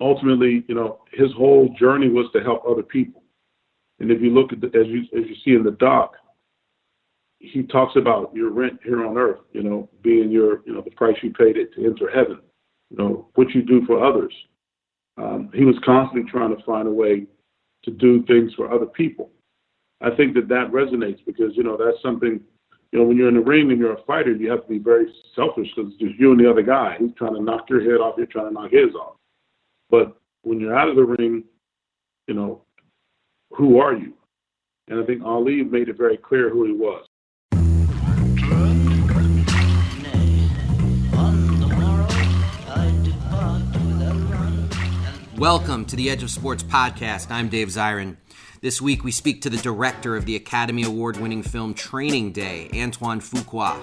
ultimately, you know, his whole journey was to help other people. And if you look at the, as you as you see in the doc, he talks about your rent here on earth, you know, being your, you know, the price you paid it to enter heaven, you know, what you do for others. Um, he was constantly trying to find a way to do things for other people. I think that that resonates because, you know, that's something, you know, when you're in the ring and you're a fighter, you have to be very selfish because it's just you and the other guy. He's trying to knock your head off, you're trying to knock his off. But when you're out of the ring, you know, who are you? And I think Ali made it very clear who he was. Welcome to the Edge of Sports podcast. I'm Dave Zirin. This week we speak to the director of the Academy Award winning film Training Day, Antoine Fuqua.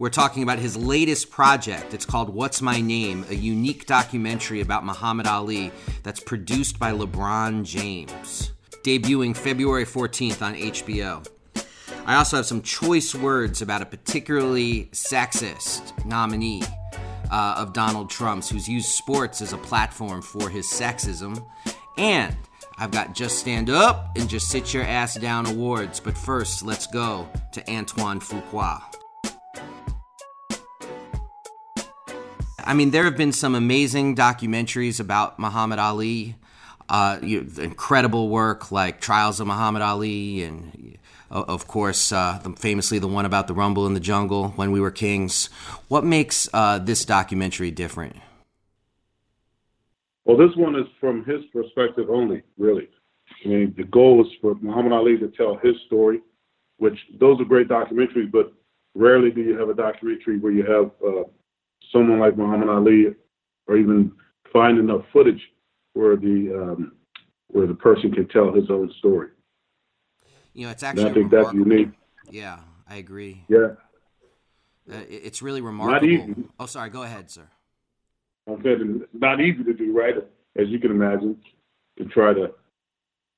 We're talking about his latest project. It's called What's My Name, a unique documentary about Muhammad Ali that's produced by LeBron James, debuting February 14th on HBO. I also have some choice words about a particularly sexist nominee uh, of Donald Trump's, who's used sports as a platform for his sexism. And I've got Just Stand Up and Just Sit Your Ass Down awards. But first, let's go to Antoine Fuqua. I mean, there have been some amazing documentaries about Muhammad Ali. Uh, you, incredible work like Trials of Muhammad Ali, and of course, uh, the, famously the one about the Rumble in the Jungle when we were kings. What makes uh, this documentary different? Well, this one is from his perspective only, really. I mean, the goal is for Muhammad Ali to tell his story, which those are great documentaries, but rarely do you have a documentary where you have uh, someone like Muhammad Ali, or even find enough footage where the um, where the person can tell his own story. You know, it's actually. And I think that's unique. Yeah, I agree. Yeah. Uh, it's really remarkable. Not easy. Oh, sorry. Go ahead, sir. I'm saying it's not easy to do, right? As you can imagine, to try to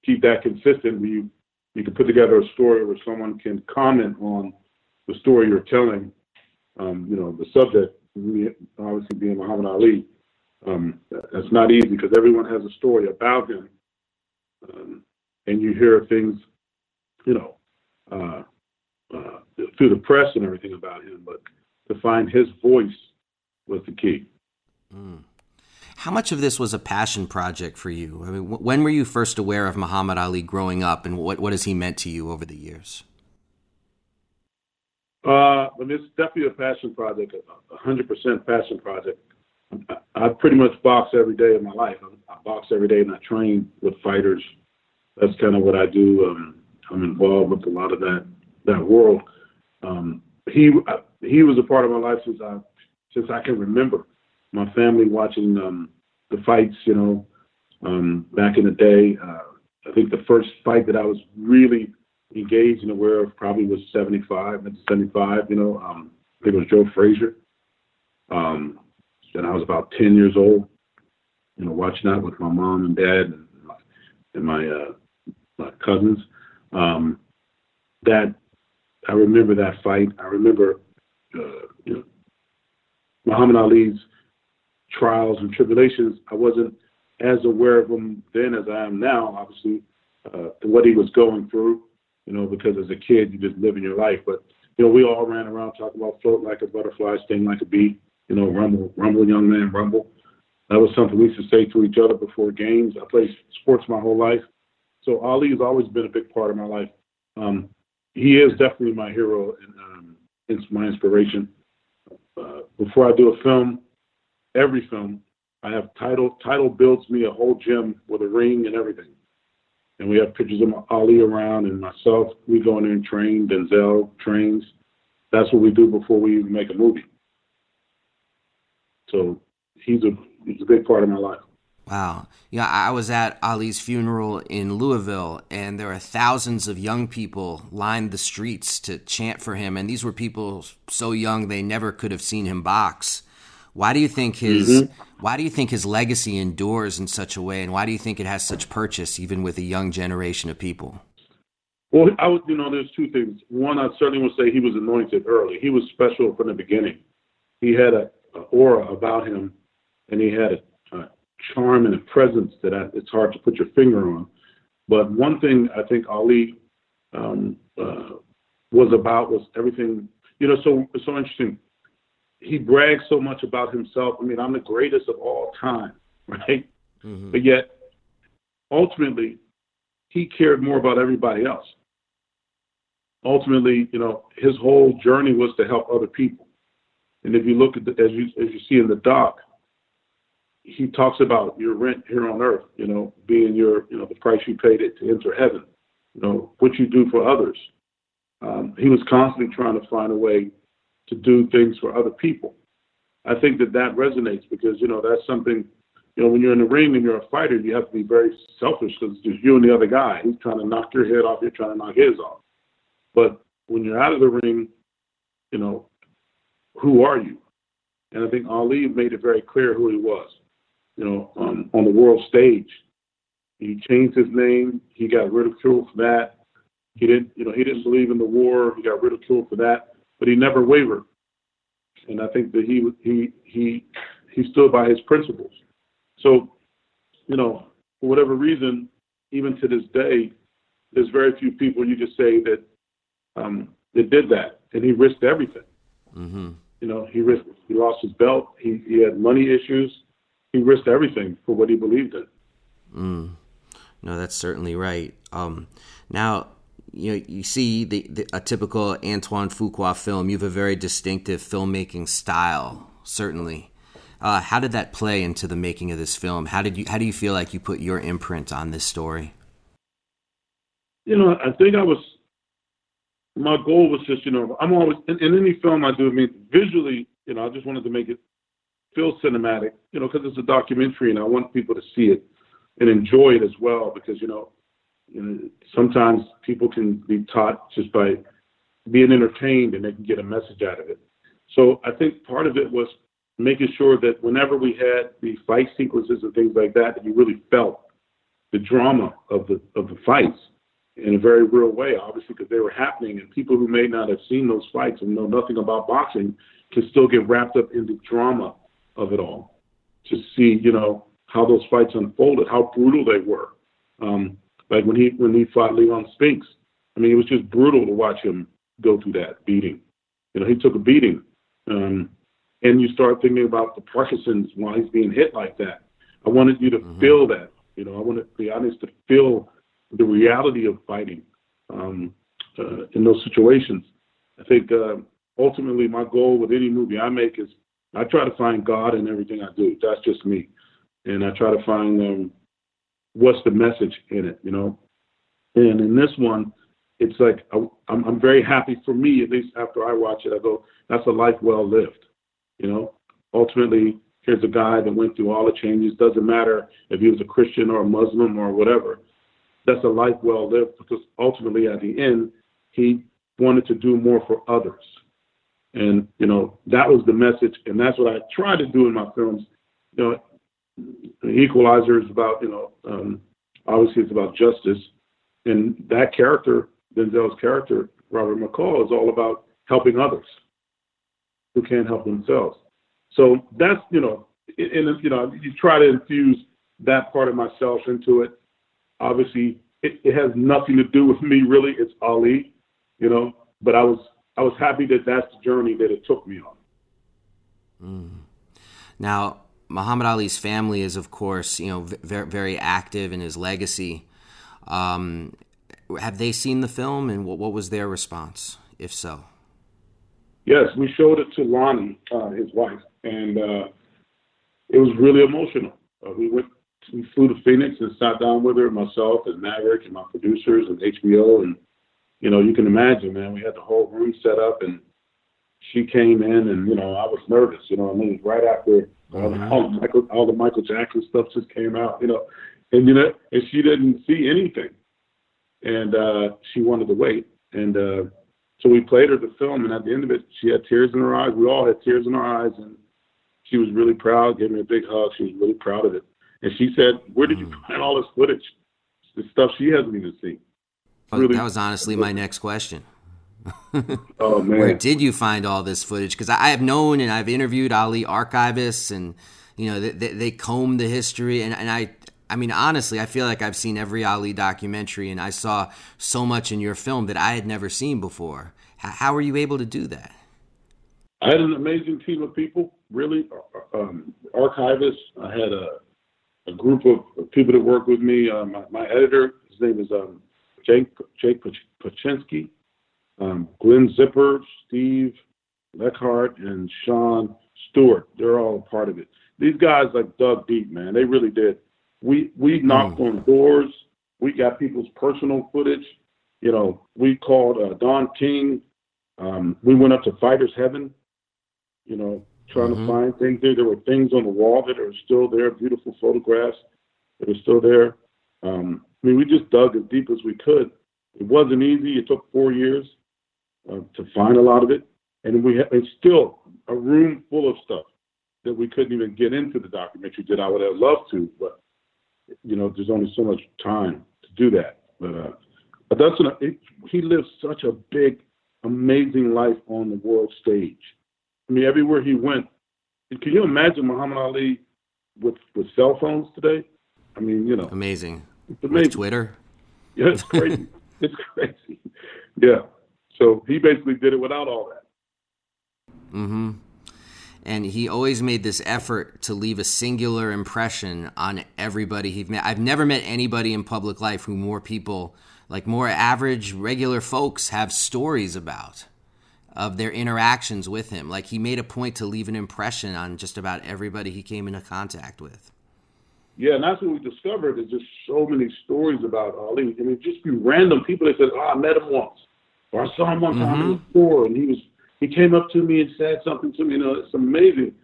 keep that consistent. Where you you can put together a story where someone can comment on the story you're telling. Um, you know, the subject obviously being Muhammad Ali. Um, that's not easy because everyone has a story about him, um, and you hear things, you know, uh, uh, through the press and everything about him. But to find his voice was the key. Mm. How much of this was a passion project for you? I mean, when were you first aware of Muhammad Ali growing up, and what what has he meant to you over the years? Uh, I mean, it's definitely a passion project, a hundred percent passion project. I, I, pretty much box every day of my life. I, I, box every day and I train with fighters. That's kind of what I do. Um, I'm involved with a lot of that that world. Um, he I, he was a part of my life since I since I can remember. My family watching um, the fights, you know, um, back in the day. Uh, I think the first fight that I was really engaged and aware of probably was 75, 75, you know. Um, I think it was Joe Frazier. Um, and I was about 10 years old, you know, watching that with my mom and dad and my, and my, uh, my cousins. Um, that I remember that fight. I remember, uh, you know, Muhammad Ali's trials and tribulations. I wasn't as aware of them then as I am now, obviously, uh, what he was going through you know, because as a kid, you just living your life. But, you know, we all ran around talking about float like a butterfly, sting like a bee, you know, rumble, rumble, young man, rumble. That was something we used to say to each other before games. I played sports my whole life. So Ali has always been a big part of my life. Um, he is definitely my hero and um, it's my inspiration. Uh, before I do a film, every film, I have title. Title builds me a whole gym with a ring and everything and we have pictures of Ali around and myself. We go in there and train. Denzel trains. That's what we do before we even make a movie. So he's a he's a big part of my life. Wow. Yeah, I was at Ali's funeral in Louisville, and there were thousands of young people lined the streets to chant for him. And these were people so young they never could have seen him box. Why do you think his mm-hmm. Why do you think his legacy endures in such a way, and why do you think it has such purchase even with a young generation of people? Well, I would, you know, there's two things. One, I certainly would say he was anointed early. He was special from the beginning. He had a, a aura about him, and he had a, a charm and a presence that I, it's hard to put your finger on. But one thing I think Ali um, uh, was about was everything. You know, so it's so interesting. He brags so much about himself. I mean, I'm the greatest of all time, right? Mm-hmm. But yet, ultimately, he cared more about everybody else. Ultimately, you know, his whole journey was to help other people. And if you look at the, as you as you see in the doc, he talks about your rent here on earth, you know, being your, you know, the price you paid it to enter heaven, you know, what you do for others. Um, he was constantly trying to find a way to do things for other people. I think that that resonates because, you know, that's something, you know, when you're in the ring and you're a fighter, you have to be very selfish because it's just you and the other guy. He's trying to knock your head off, you're trying to knock his off. But when you're out of the ring, you know, who are you? And I think Ali made it very clear who he was you know, um, on the world stage. He changed his name. He got ridiculed for that. He didn't, you know, he didn't believe in the war. He got ridiculed for that, but he never wavered. And I think that he he he he stood by his principles. So, you know, for whatever reason, even to this day, there's very few people you could say that um, that did that, and he risked everything. Mm-hmm. You know, he risked. He lost his belt. He he had money issues he risked everything for what he believed in. Mm. No, that's certainly right. Um, now, you know, you see the, the, a typical Antoine Fuqua film. You have a very distinctive filmmaking style, certainly. Uh, how did that play into the making of this film? How did you? How do you feel like you put your imprint on this story? You know, I think I was. My goal was just, you know, I'm always in, in any film I do. I mean, visually, you know, I just wanted to make it feel cinematic, you know, because it's a documentary and I want people to see it and enjoy it as well because, you know, you know, sometimes people can be taught just by being entertained and they can get a message out of it. So I think part of it was making sure that whenever we had the fight sequences and things like that, that you really felt the drama of the of the fights in a very real way, obviously, because they were happening, and people who may not have seen those fights and know nothing about boxing can still get wrapped up in the drama of it all to see, you know, how those fights unfolded, how brutal they were. Um, like when he when he fought Leon Spinks, I mean, it was just brutal to watch him go through that beating. You know, he took a beating, um, and you start thinking about the Parkinson's while he's being hit like that. I wanted you to mm-hmm. feel that. You know, I wanted the audience to feel the reality of fighting um, uh, in those situations. I think uh, ultimately my goal with any movie I make is I try to find God in everything I do. That's just me, and I try to find um, what's the message in it, you know. And in this one, it's like I, I'm, I'm very happy for me. At least after I watch it, I go, "That's a life well lived," you know. Ultimately, here's a guy that went through all the changes. Doesn't matter if he was a Christian or a Muslim or whatever. That's a life well lived because ultimately, at the end, he wanted to do more for others and, you know, that was the message. And that's what I try to do in my films. You know, Equalizer is about, you know, um, obviously it's about justice. And that character, Denzel's character, Robert McCall, is all about helping others who can't help themselves. So that's, you know, and, you know, you try to infuse that part of myself into it. Obviously, it, it has nothing to do with me, really. It's Ali, you know, but I was I was happy that that's the journey that it took me on. Mm. Now, Muhammad Ali's family is, of course, you know, very, very active in his legacy. Um, have they seen the film, and what, what was their response, if so? Yes, we showed it to Lonnie, uh, his wife, and uh, it was really emotional. Uh, we went, we flew to Phoenix and sat down with her, myself and Maverick and my producers and HBO, and you know, you can imagine, man, we had the whole room set up and she came in and, you know, I was nervous, you know I mean? Right after all, the, all, the Michael, all the Michael Jackson stuff just came out, you know, and, you know, and she didn't see anything. And uh, she wanted to wait. And uh, so we played her the film, and at the end of it, she had tears in her eyes. We all had tears in our eyes, and she was really proud, gave me a big hug. She was really proud of it. And she said, Where did you mm. find all this footage? The stuff she hasn't even seen. Really, that was honestly my next question. oh man, where did you find all this footage? Because I have known and I've interviewed Ali archivists and You know, they, they comb the history, and, and I I mean, honestly, I feel like I've seen every Ali documentary, and I saw so much in your film that I had never seen before. How were you able to do that? I had an amazing team of people, really. Uh, um, archivists. I had a, a group of people that work with me. Uh, my, my, editor, his name is um, Jake Jake Pushinsky, um, Glen Zipper, Steve Leckart, and Sean Stewart. They're all a part of it. These guys like dug deep, man. They really did. We we knocked mm. on doors. We got people's personal footage. You know, we called uh, Don King. Um, we went up to Fighters Heaven. You know, trying mm-hmm. to find things there. There were things on the wall that are still there, beautiful photographs that are still there. Um, I mean, we just dug as deep as we could. It wasn't easy. It took four years uh, to find a lot of it, and we ha- it's still a room full of stuff that we couldn't even get into the documentary that I would have loved to, but you know, there's only so much time to do that. But uh, but that's an, it, he lived such a big, amazing life on the world stage. I mean, everywhere he went. Can you imagine Muhammad Ali with with cell phones today? I mean, you know, amazing. It's amazing. With Twitter. Yeah, it's crazy. it's crazy. Yeah. So he basically did it without all that. Mm-hmm and he always made this effort to leave a singular impression on everybody he met. I've never met anybody in public life who more people, like more average, regular folks, have stories about of their interactions with him. Like he made a point to leave an impression on just about everybody he came into contact with. Yeah, and that's what we discovered is just so many stories about Ali. I mean, just be random people that said, "Oh, I met him once," or "I saw him one time mm-hmm. in the store, and he was he came up to me and said something to me. You know, it's amazing.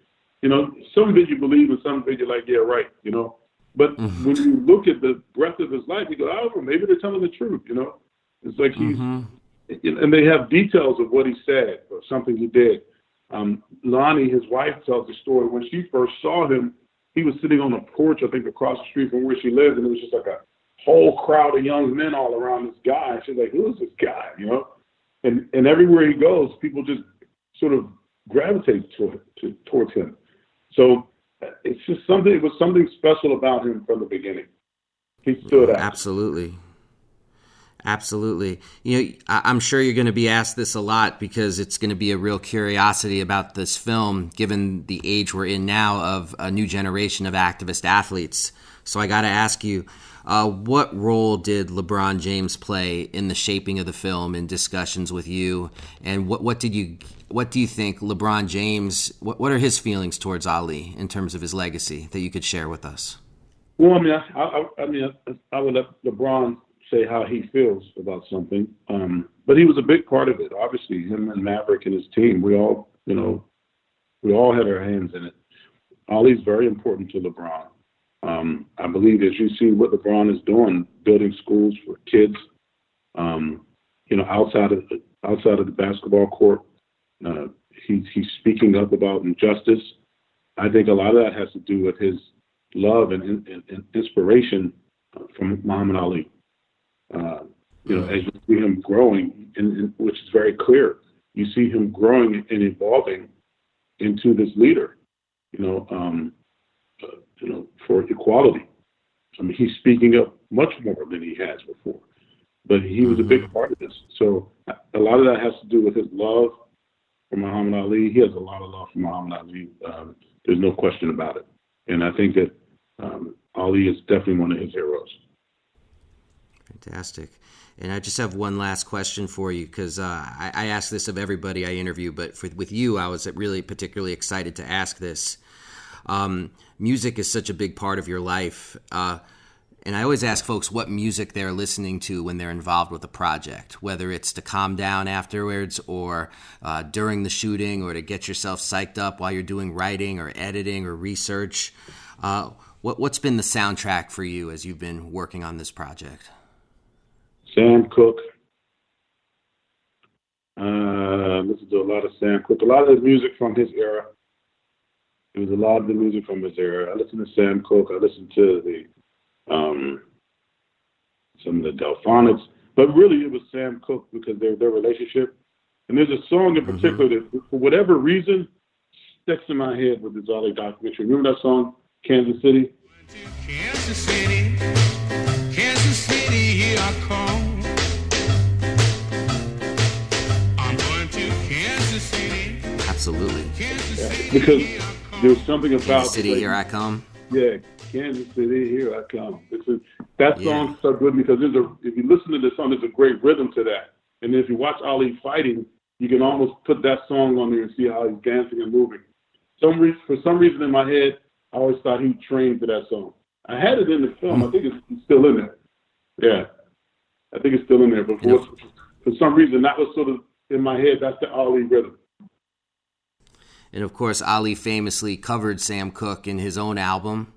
You know, some of it you believe, and some of it you're like, yeah, right. You know, but mm-hmm. when you look at the breadth of his life, you go, oh, maybe they're telling the truth. You know, it's like he's, mm-hmm. and they have details of what he said or something he did. Um, Lonnie, his wife, tells the story when she first saw him. He was sitting on a porch, I think, across the street from where she lived, and it was just like a whole crowd of young men all around this guy. She's like, "Who is this guy?" You know, and and everywhere he goes, people just sort of gravitate toward, to, towards him. So uh, it's just something. It was something special about him from the beginning. He stood out. Absolutely. Absolutely. You know, I'm sure you're going to be asked this a lot because it's going to be a real curiosity about this film, given the age we're in now of a new generation of activist athletes. So I got to ask you, uh, what role did LeBron James play in the shaping of the film in discussions with you? And what, what did you what do you think LeBron James what, what are his feelings towards Ali in terms of his legacy that you could share with us? Well, I mean, I, I, I mean, I, would let LeBron say how he feels about something, um, but he was a big part of it. Obviously, him and Maverick and his team, we all, you know, we all had our hands in it. Ali's very important to LeBron. Um, I believe as you see what LeBron is doing, building schools for kids, um, you know, outside of the, outside of the basketball court, uh, he's he's speaking up about injustice. I think a lot of that has to do with his love and, and, and inspiration from Muhammad Ali. Uh, you know, as you see him growing, and, which is very clear, you see him growing and evolving into this leader. You know, um, you know, for equality. I mean, he's speaking up much more than he has before. But he was a big mm-hmm. part of this. So a lot of that has to do with his love for Muhammad Ali. He has a lot of love for Muhammad Ali. Um, there's no question about it. And I think that um, Ali is definitely one of his heroes. Fantastic. And I just have one last question for you because uh, I, I, ask this of everybody I interview, but for, with you, I was really particularly excited to ask this. Um, music is such a big part of your life. Uh, and I always ask folks what music they're listening to when they're involved with a project, whether it's to calm down afterwards or uh, during the shooting or to get yourself psyched up while you're doing writing or editing or research. Uh, what, what's been the soundtrack for you as you've been working on this project? Sam Cooke. Uh, listen to a lot of Sam Cooke. A lot of the music from his era. It was a lot of the music from his era. I listened to Sam Cooke. I listened to the um, some of the Delfonics, but really it was Sam Cooke because their their relationship. And there's a song in mm-hmm. particular mm-hmm. that, for whatever reason, sticks in my head with this Ali documentary. Remember that song, Kansas City? Kansas City, Kansas City, here I come. I'm going to Kansas City, Absolutely. Kansas City, Because here I come. There's something about Kansas City, like, here I come. Yeah, Kansas City, here I come. It's a, that Yeah. song stuck with me because there's a if you listen to this song, there's a great rhythm to that. And if you watch Ali fighting, you can almost put that song on there and see how he's dancing and moving. Some re- for some reason in my head, I always thought he trained for that song. I had it in the film. I think it's, still in there. Yeah, I think it's still in there. But for, for some reason, that was sort of in my head. That's the Ali rhythm. And of course, Ali famously covered Sam Cooke in his own album.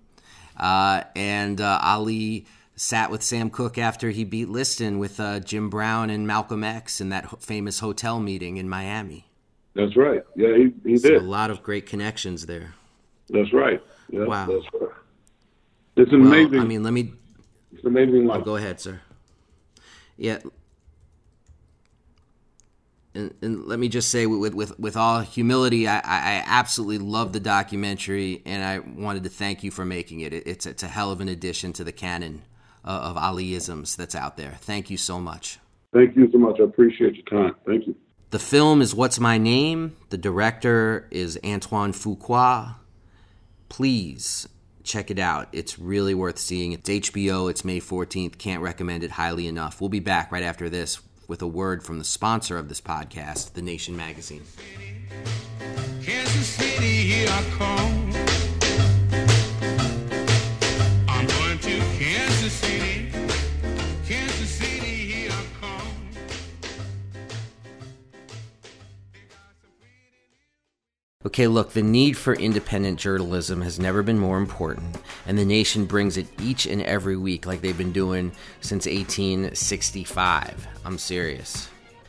Uh, and uh, Ali sat with Sam Cooke after he beat Liston with uh, Jim Brown and Malcolm X in that famous hotel meeting in Miami. That's right. Yeah, he, he So did. a lot of great connections there. That's right. Yeah, Wow. That's right. It's an Well, amazing. I mean, let me it's an amazing Oh, go ahead, sir. Yeah. And, and let me just say, with with with all humility, I, I absolutely love the documentary, and I wanted to thank you for making it. it it's it's a hell of an addition to the canon uh, of Aliisms that's out there. Thank you so much. Thank you so much. I appreciate your time. Thank you. The film is What's My Name? The director is Antoine Fuqua. Please check it out. It's really worth seeing. It's HBO. It's May 14th. Can't recommend it highly enough. We'll be back right after this with a word from the sponsor of this podcast, The Nation Magazine. Kansas City, here I come. Okay, look, the need for independent journalism has never been more important, and the nation brings it each and every week like they've been doing since 1865. I'm serious.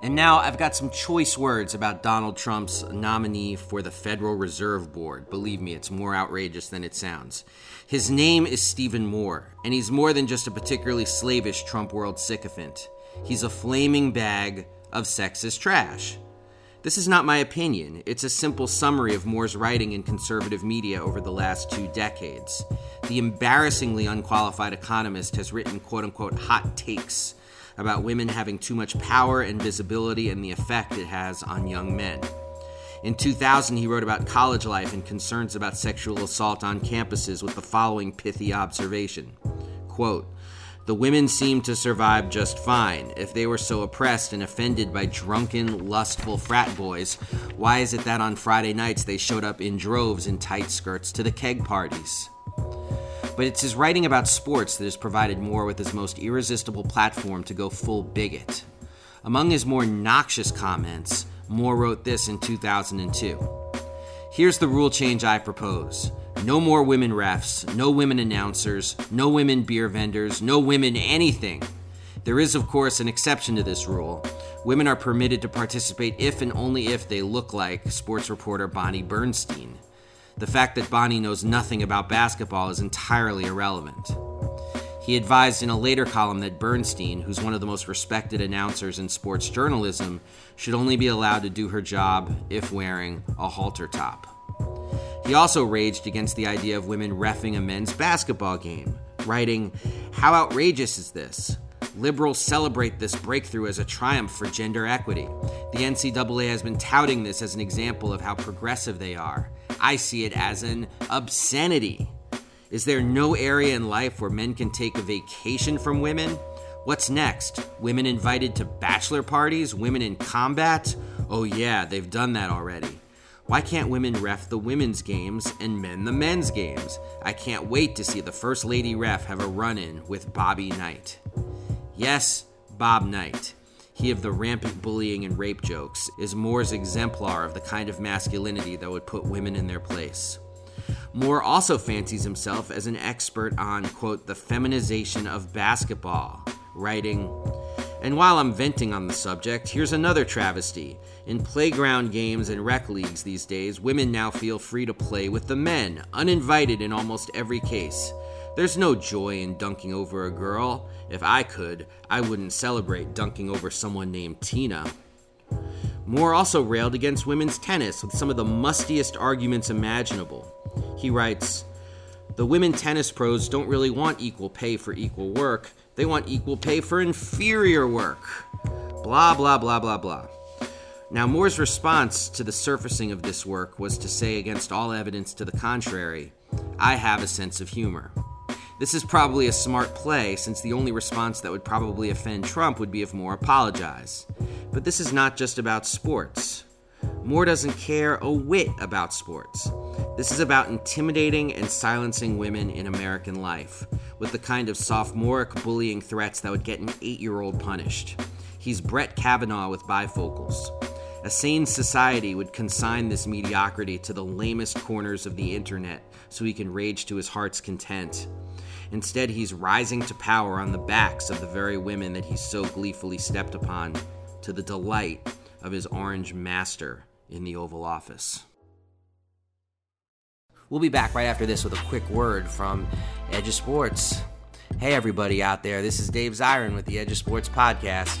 And now I've got some choice words about Donald Trump's nominee for the Federal Reserve Board. Believe me, it's more outrageous than it sounds. His name is Stephen Moore, and he's more than just a particularly slavish Trump world sycophant. He's a flaming bag of sexist trash. This is not my opinion. It's a simple summary of Moore's writing in conservative media over the last two decades. The embarrassingly unqualified economist has written quote unquote hot takes about women having too much power and visibility and the effect it has on young men. In 2000, he wrote about college life and concerns about sexual assault on campuses with the following pithy observation Quote, the women seem to survive just fine. If they were so oppressed and offended by drunken, lustful frat boys, why is it that on Friday nights they showed up in droves in tight skirts to the keg parties? But it's his writing about sports that has provided Moore with his most irresistible platform to go full bigot. Among his more noxious comments, Moore wrote this in 2002. Here's the rule change I propose. No more women refs, no women announcers, no women beer vendors, no women anything. There is, of course, an exception to this rule. Women are permitted to participate if and only if they look like sports reporter Bonnie Bernstein. The fact that Bonnie knows nothing about basketball is entirely irrelevant. He advised in a later column that Bernstein, who's one of the most respected announcers in sports journalism, should only be allowed to do her job if wearing a halter top. He also raged against the idea of women refing a men's basketball game, writing, How outrageous is this? Liberals celebrate this breakthrough as a triumph for gender equity. The NCAA has been touting this as an example of how progressive they are. I see it as an obscenity. Is there no area in life where men can take a vacation from women? What's next? Women invited to bachelor parties? Women in combat? Oh, yeah, they've done that already. Why can't women ref the women's games and men the men's games? I can't wait to see the First Lady ref have a run in with Bobby Knight. Yes, Bob Knight. He of the rampant bullying and rape jokes, is Moore's exemplar of the kind of masculinity that would put women in their place. Moore also fancies himself as an expert on, quote, the feminization of basketball, writing, and while I'm venting on the subject, here's another travesty. In playground games and rec leagues these days, women now feel free to play with the men, uninvited in almost every case. There's no joy in dunking over a girl. If I could, I wouldn't celebrate dunking over someone named Tina. Moore also railed against women's tennis with some of the mustiest arguments imaginable. He writes The women tennis pros don't really want equal pay for equal work, they want equal pay for inferior work. Blah, blah, blah, blah, blah. Now, Moore's response to the surfacing of this work was to say, against all evidence to the contrary, I have a sense of humor. This is probably a smart play, since the only response that would probably offend Trump would be if Moore apologized. But this is not just about sports. Moore doesn't care a whit about sports. This is about intimidating and silencing women in American life, with the kind of sophomoric bullying threats that would get an eight year old punished. He's Brett Kavanaugh with bifocals. A sane society would consign this mediocrity to the lamest corners of the internet so he can rage to his heart's content. Instead, he's rising to power on the backs of the very women that he's so gleefully stepped upon, to the delight of his orange master in the Oval Office. We'll be back right after this with a quick word from Edge of Sports. Hey, everybody out there, this is Dave Zirin with the Edge of Sports podcast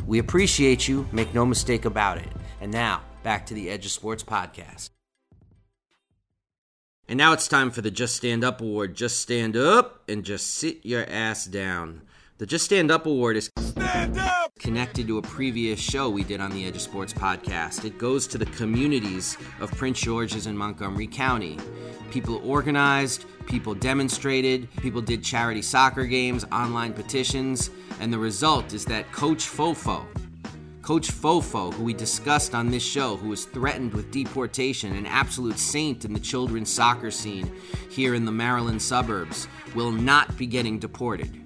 We appreciate you, make no mistake about it. And now, back to the Edge of Sports podcast. And now it's time for the Just Stand Up Award. Just stand up and just sit your ass down. The Just Stand Up Award is connected to a previous show we did on the Edge of Sports podcast. It goes to the communities of Prince George's and Montgomery County. People organized, people demonstrated, people did charity soccer games, online petitions, and the result is that Coach Fofo, Coach Fofo, who we discussed on this show, who was threatened with deportation, an absolute saint in the children's soccer scene here in the Maryland suburbs, will not be getting deported.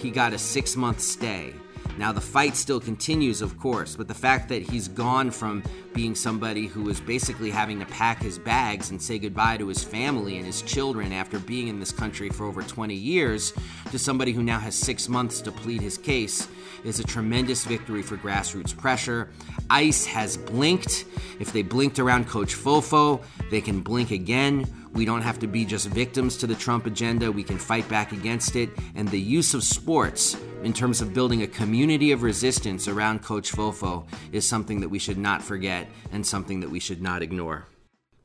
He got a six month stay. Now, the fight still continues, of course, but the fact that he's gone from being somebody who was basically having to pack his bags and say goodbye to his family and his children after being in this country for over 20 years to somebody who now has six months to plead his case is a tremendous victory for grassroots pressure. ICE has blinked. If they blinked around Coach Fofo, they can blink again. We don't have to be just victims to the Trump agenda. We can fight back against it. And the use of sports in terms of building a community of resistance around Coach Fofo is something that we should not forget and something that we should not ignore.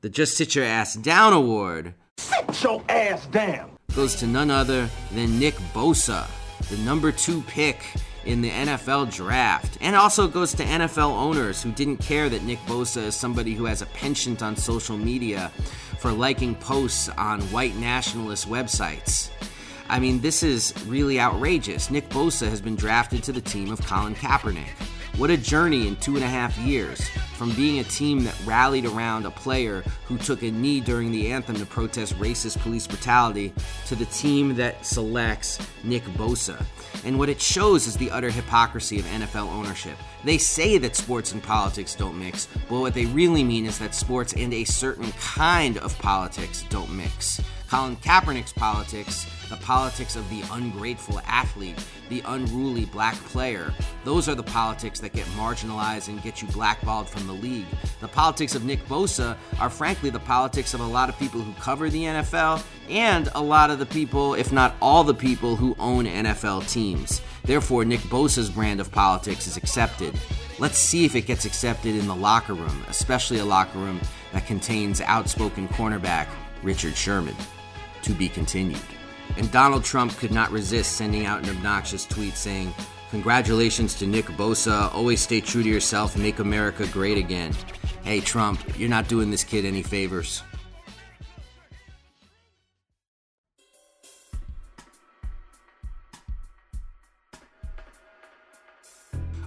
The Just Sit Your Ass Down Award Sit your ass down. goes to none other than Nick Bosa, the number two pick in the NFL draft. And also goes to NFL owners who didn't care that Nick Bosa is somebody who has a penchant on social media for liking posts on white nationalist websites. I mean, this is really outrageous. Nick Bosa has been drafted to the team of Colin Kaepernick. What a journey in two and a half years from being a team that rallied around a player who took a knee during the anthem to protest racist police brutality to the team that selects Nick Bosa. And what it shows is the utter hypocrisy of NFL ownership. They say that sports and politics don't mix, but what they really mean is that sports and a certain kind of politics don't mix. Colin Kaepernick's politics, the politics of the ungrateful athlete, the unruly black player, those are the politics that get marginalized and get you blackballed from the league. The politics of Nick Bosa are frankly the politics of a lot of people who cover the NFL and a lot of the people, if not all the people, who own NFL teams. Therefore, Nick Bosa's brand of politics is accepted. Let's see if it gets accepted in the locker room, especially a locker room that contains outspoken cornerback Richard Sherman. To be continued. And Donald Trump could not resist sending out an obnoxious tweet saying, Congratulations to Nick Bosa. Always stay true to yourself. Make America great again. Hey, Trump, you're not doing this kid any favors.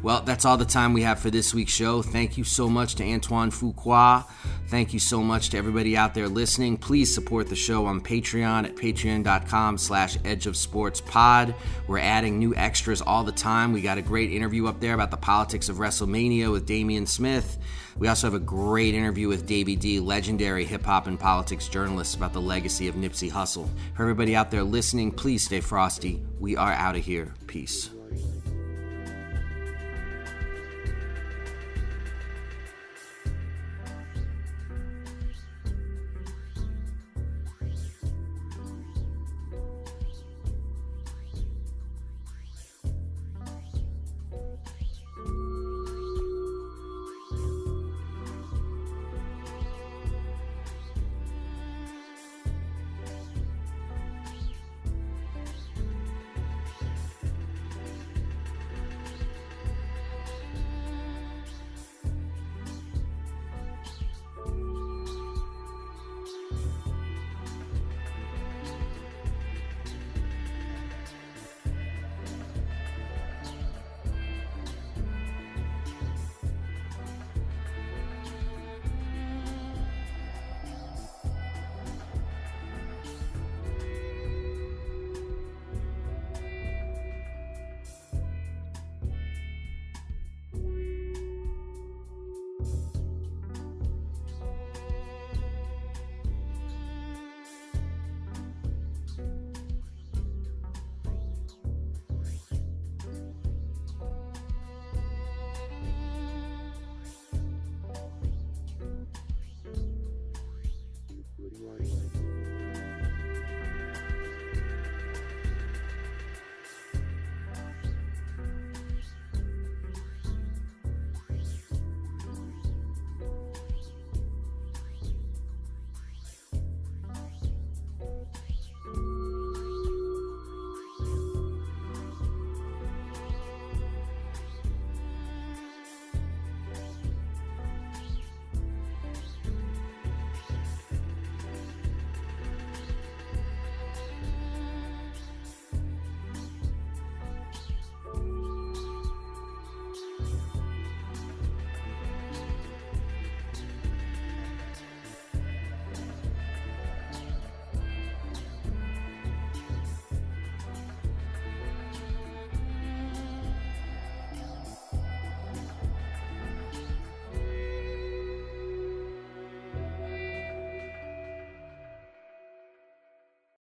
Well, that's all the time we have for this week's show. Thank you so much to Antoine Fuqua. Thank you so much to everybody out there listening. Please support the show on Patreon at patreon.com slash edge of sports pod. We're adding new extras all the time. We got a great interview up there about the politics of WrestleMania with Damian Smith. We also have a great interview with Davey D, legendary hip hop and politics journalist, about the legacy of Nipsey Hussle. For everybody out there listening, please stay frosty. We are out of here. Peace.